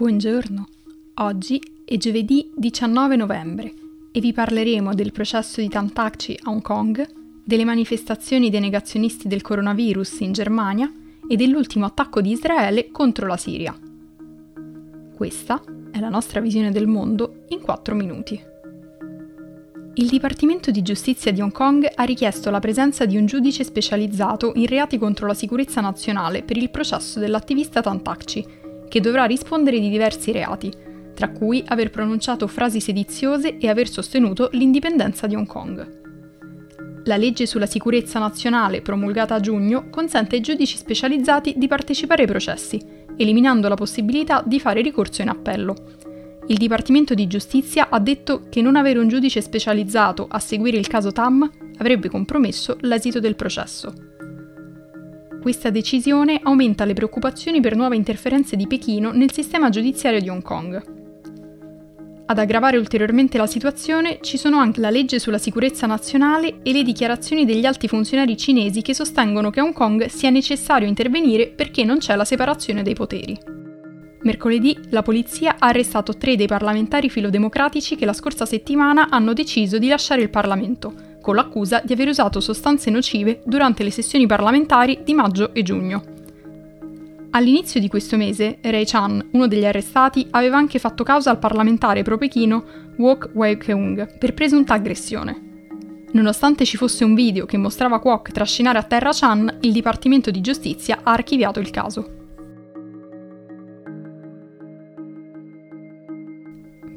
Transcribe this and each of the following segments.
Buongiorno, oggi è giovedì 19 novembre e vi parleremo del processo di Tantakci a Hong Kong, delle manifestazioni dei negazionisti del coronavirus in Germania e dell'ultimo attacco di Israele contro la Siria. Questa è la nostra visione del mondo in 4 minuti. Il Dipartimento di Giustizia di Hong Kong ha richiesto la presenza di un giudice specializzato in reati contro la sicurezza nazionale per il processo dell'attivista Tantakci che dovrà rispondere di diversi reati, tra cui aver pronunciato frasi sediziose e aver sostenuto l'indipendenza di Hong Kong. La legge sulla sicurezza nazionale, promulgata a giugno, consente ai giudici specializzati di partecipare ai processi, eliminando la possibilità di fare ricorso in appello. Il Dipartimento di Giustizia ha detto che non avere un giudice specializzato a seguire il caso Tam avrebbe compromesso l'esito del processo. Questa decisione aumenta le preoccupazioni per nuove interferenze di Pechino nel sistema giudiziario di Hong Kong. Ad aggravare ulteriormente la situazione ci sono anche la legge sulla sicurezza nazionale e le dichiarazioni degli alti funzionari cinesi che sostengono che a Hong Kong sia necessario intervenire perché non c'è la separazione dei poteri. Mercoledì la polizia ha arrestato tre dei parlamentari filodemocratici che la scorsa settimana hanno deciso di lasciare il Parlamento, con l'accusa di aver usato sostanze nocive durante le sessioni parlamentari di maggio e giugno. All'inizio di questo mese, Ray Chan, uno degli arrestati, aveva anche fatto causa al parlamentare pro-pechino Wok Wei-keung per presunta aggressione. Nonostante ci fosse un video che mostrava Kwok trascinare a terra Chan, il Dipartimento di Giustizia ha archiviato il caso.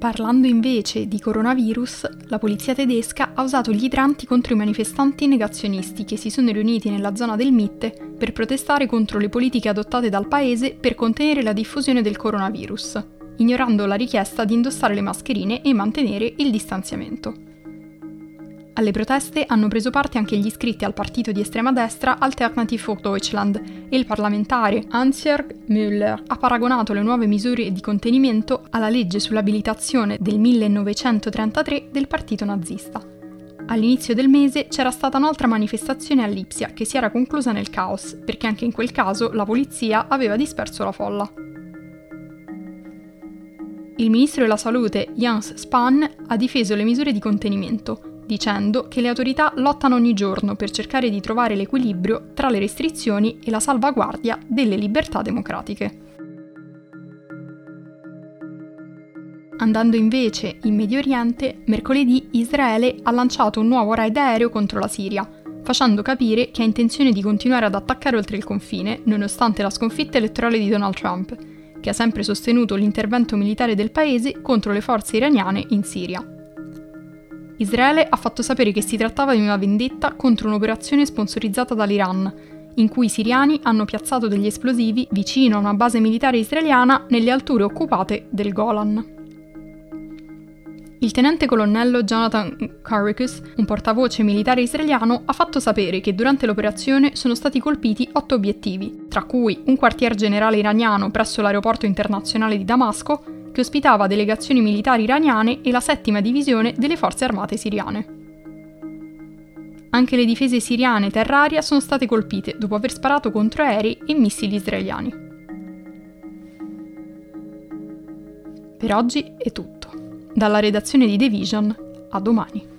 Parlando invece di coronavirus, la polizia tedesca ha usato gli idranti contro i manifestanti negazionisti che si sono riuniti nella zona del Mitte per protestare contro le politiche adottate dal paese per contenere la diffusione del coronavirus, ignorando la richiesta di indossare le mascherine e mantenere il distanziamento. Alle proteste hanno preso parte anche gli iscritti al partito di estrema destra Alternative for Deutschland e il parlamentare Hans-Jörg Müller ha paragonato le nuove misure di contenimento alla legge sull'abilitazione del 1933 del partito nazista. All'inizio del mese c'era stata un'altra manifestazione a Lipsia che si era conclusa nel caos, perché anche in quel caso la polizia aveva disperso la folla. Il ministro della salute Jens Spahn ha difeso le misure di contenimento, dicendo che le autorità lottano ogni giorno per cercare di trovare l'equilibrio tra le restrizioni e la salvaguardia delle libertà democratiche. Andando invece in Medio Oriente, mercoledì Israele ha lanciato un nuovo raid aereo contro la Siria, facendo capire che ha intenzione di continuare ad attaccare oltre il confine, nonostante la sconfitta elettorale di Donald Trump, che ha sempre sostenuto l'intervento militare del paese contro le forze iraniane in Siria. Israele ha fatto sapere che si trattava di una vendetta contro un'operazione sponsorizzata dall'Iran, in cui i siriani hanno piazzato degli esplosivi vicino a una base militare israeliana nelle alture occupate del Golan. Il tenente colonnello Jonathan Carricus, un portavoce militare israeliano, ha fatto sapere che durante l'operazione sono stati colpiti otto obiettivi, tra cui un quartier generale iraniano presso l'aeroporto internazionale di Damasco, che ospitava delegazioni militari iraniane e la settima divisione delle forze armate siriane. Anche le difese siriane terra-aria sono state colpite dopo aver sparato contro aerei e missili israeliani. Per oggi è tutto. Dalla redazione di The Vision, a domani.